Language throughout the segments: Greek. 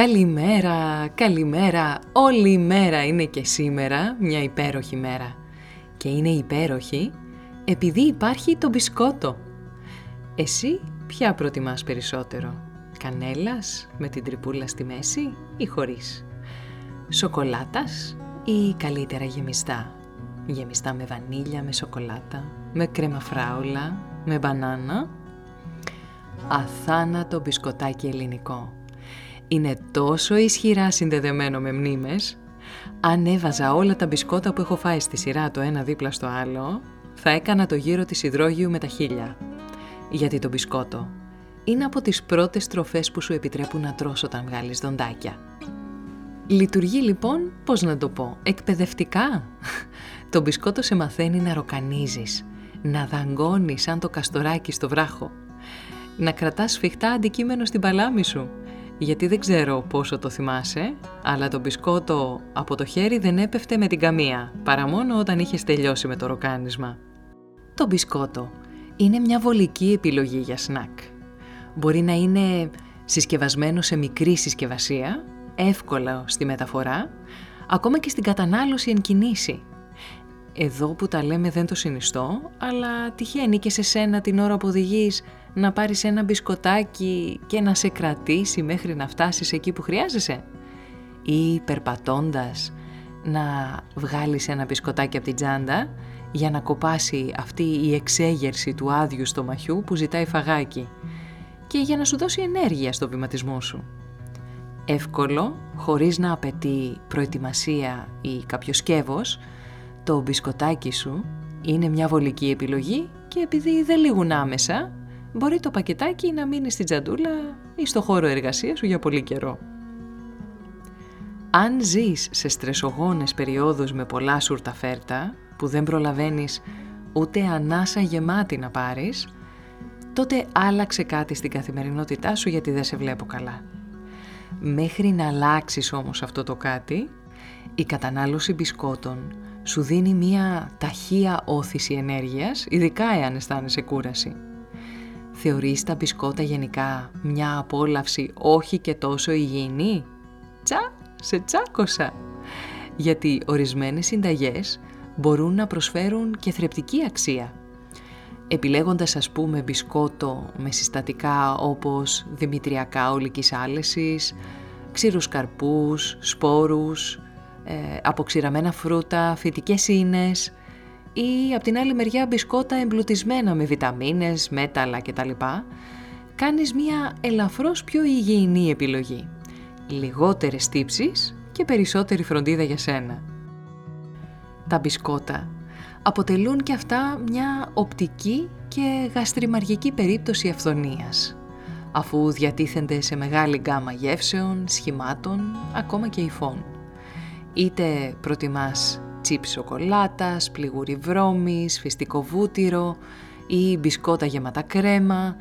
Καλημέρα, καλημέρα. Όλη η μέρα είναι και σήμερα μια υπέροχη μέρα. Και είναι υπέροχη επειδή υπάρχει το μπισκότο. Εσύ ποια προτιμάς περισσότερο, κανέλας με την τρυπούλα στη μέση ή χωρίς, σοκολάτας ή καλύτερα γεμιστά, γεμιστά με βανίλια, με σοκολάτα, με κρέμα φράουλα, με μπανάνα; Αθάνατο μπισκοτάκι ελληνικό είναι τόσο ισχυρά συνδεδεμένο με μνήμες, αν έβαζα όλα τα μπισκότα που έχω φάει στη σειρά το ένα δίπλα στο άλλο, θα έκανα το γύρο της υδρόγειου με τα χίλια. Γιατί το μπισκότο είναι από τις πρώτες τροφές που σου επιτρέπουν να τρως όταν βγάλεις δοντάκια. Λειτουργεί λοιπόν, πώς να το πω, εκπαιδευτικά; το μπισκότο σε μαθαίνει να ροκανίζεις, να δαγκώνεις σαν το καστοράκι στο βράχο, να κρατάς σφιχτά αντικείμενο στην παλάμη σου, γιατί δεν ξέρω πόσο το θυμάσαι, αλλά το μπισκότο από το χέρι δεν έπεφτε με την καμία, παρά μόνο όταν είχες τελειώσει με το ροκάνισμα. Το μπισκότο είναι μια βολική επιλογή για σνακ. Μπορεί να είναι συσκευασμένο σε μικρή συσκευασία, εύκολα στη μεταφορά, ακόμα και στην κατανάλωση εν κινήσει. Εδώ που τα λέμε δεν το συνιστώ, αλλά τυχαίνει και σε σένα την ώρα που οδηγείς να πάρεις ένα μπισκοτάκι και να σε κρατήσει μέχρι να φτάσεις εκεί που χρειάζεσαι; Ή περπατώντας να βγάλεις ένα μπισκοτάκι από την τσάντα για να κοπάσει αυτή η εξέγερση του άδειου στομαχιού που ζητάει φαγάκι και για να σου δώσει ενέργεια στο βηματισμό σου; Εύκολο, χωρίς να απαιτεί προετοιμασία ή κάποιο σκεύος, το μπισκοτάκι σου είναι μια βολική επιλογή και επειδή δεν λήγουν άμεσα, μπορεί το πακετάκι να μείνει στην τζαντούλα ή στο χώρο εργασίας σου για πολύ καιρό. Αν ζεις σε στρεσογόνες περιόδους με πολλά σουρταφέρτα που δεν προλαβαίνεις ούτε ανάσα γεμάτη να πάρεις, τότε άλλαξε κάτι στην καθημερινότητά σου γιατί δεν σε βλέπω καλά. Μέχρι να αλλάξεις όμως αυτό το κάτι, η κατανάλωση μπισκότων σου δίνει μία ταχεία όθηση ενέργειας, ειδικά εάν αισθάνεσαι κούραση. Θεωρείς τα μπισκότα γενικά μια απόλαυση όχι και τόσο υγιεινή; Τσα, σε τσάκωσα! Γιατί ορισμένες συνταγές μπορούν να προσφέρουν και θρεπτική αξία. Επιλέγοντας ας πούμε μπισκότο με συστατικά όπως δημητριακά ολικής άλεσης, ξύρους καρπούς, σπόρους, ε, αποξηραμένα φρούτα, φυτικές ίνες, ή από την άλλη μεριά μπισκότα εμπλουτισμένα με βιταμίνες, μέταλλα κτλ. Κάνεις μία ελαφρώς πιο υγιεινή επιλογή. Λιγότερες τύψεις και περισσότερη φροντίδα για σένα. Τα μπισκότα αποτελούν και αυτά μια οπτική και γαστριμαργική περίπτωση αυθονίας, αφού διατίθενται σε μεγάλη γκάμα γεύσεων, σχημάτων, ακόμα και υφών. Είτε προτιμάς τσίπ σοκολάτας, πληγούρι βρώμης, φυστικό βούτυρο ή μπισκότα γεμάτα κρέμα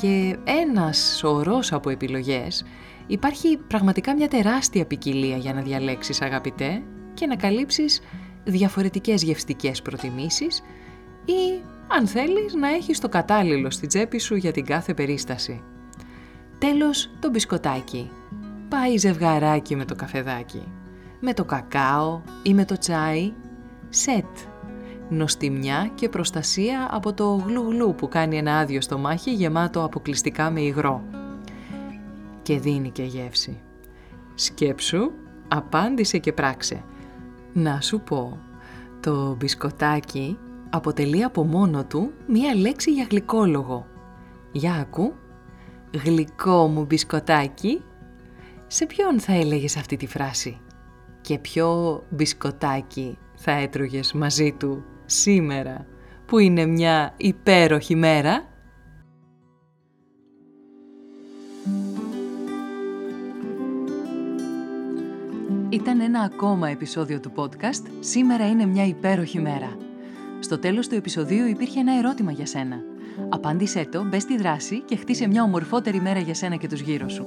και ένας σωρός από επιλογές, υπάρχει πραγματικά μια τεράστια ποικιλία για να διαλέξεις αγαπητέ και να καλύψεις διαφορετικές γευστικές προτιμήσεις ή αν θέλεις να έχεις το κατάλληλο στη τσέπη σου για την κάθε περίσταση. Τέλος το μπισκοτάκι. Πάει ζευγαράκι με το καφεδάκι με το κακάο ή με το τσάι, σετ. Νοστιμιά και προστασία από το γλου που κάνει ένα άδειο στομάχι γεμάτο αποκλειστικά με υγρό. Και δίνει και γεύση. Σκέψου, απάντησε και πράξε. Να σου πω, Το μπισκοτάκι αποτελεί από μόνο του μία λέξη για γλυκόλογο. Για ακού, γλυκό μου μπισκοτάκι. Σε ποιον θα έλεγες αυτή τη φράση; Και ποιο μπισκοτάκι θα έτρωγες μαζί του σήμερα που είναι μια υπέροχη μέρα; Ήταν ένα ακόμα επεισόδιο του podcast «Σήμερα είναι μια υπέροχη μέρα». Στο τέλος του επεισοδίου υπήρχε ένα ερώτημα για σένα. Απάντησέ το, μπες στη δράση και χτίσε μια ομορφότερη μέρα για σένα και τους γύρω σου.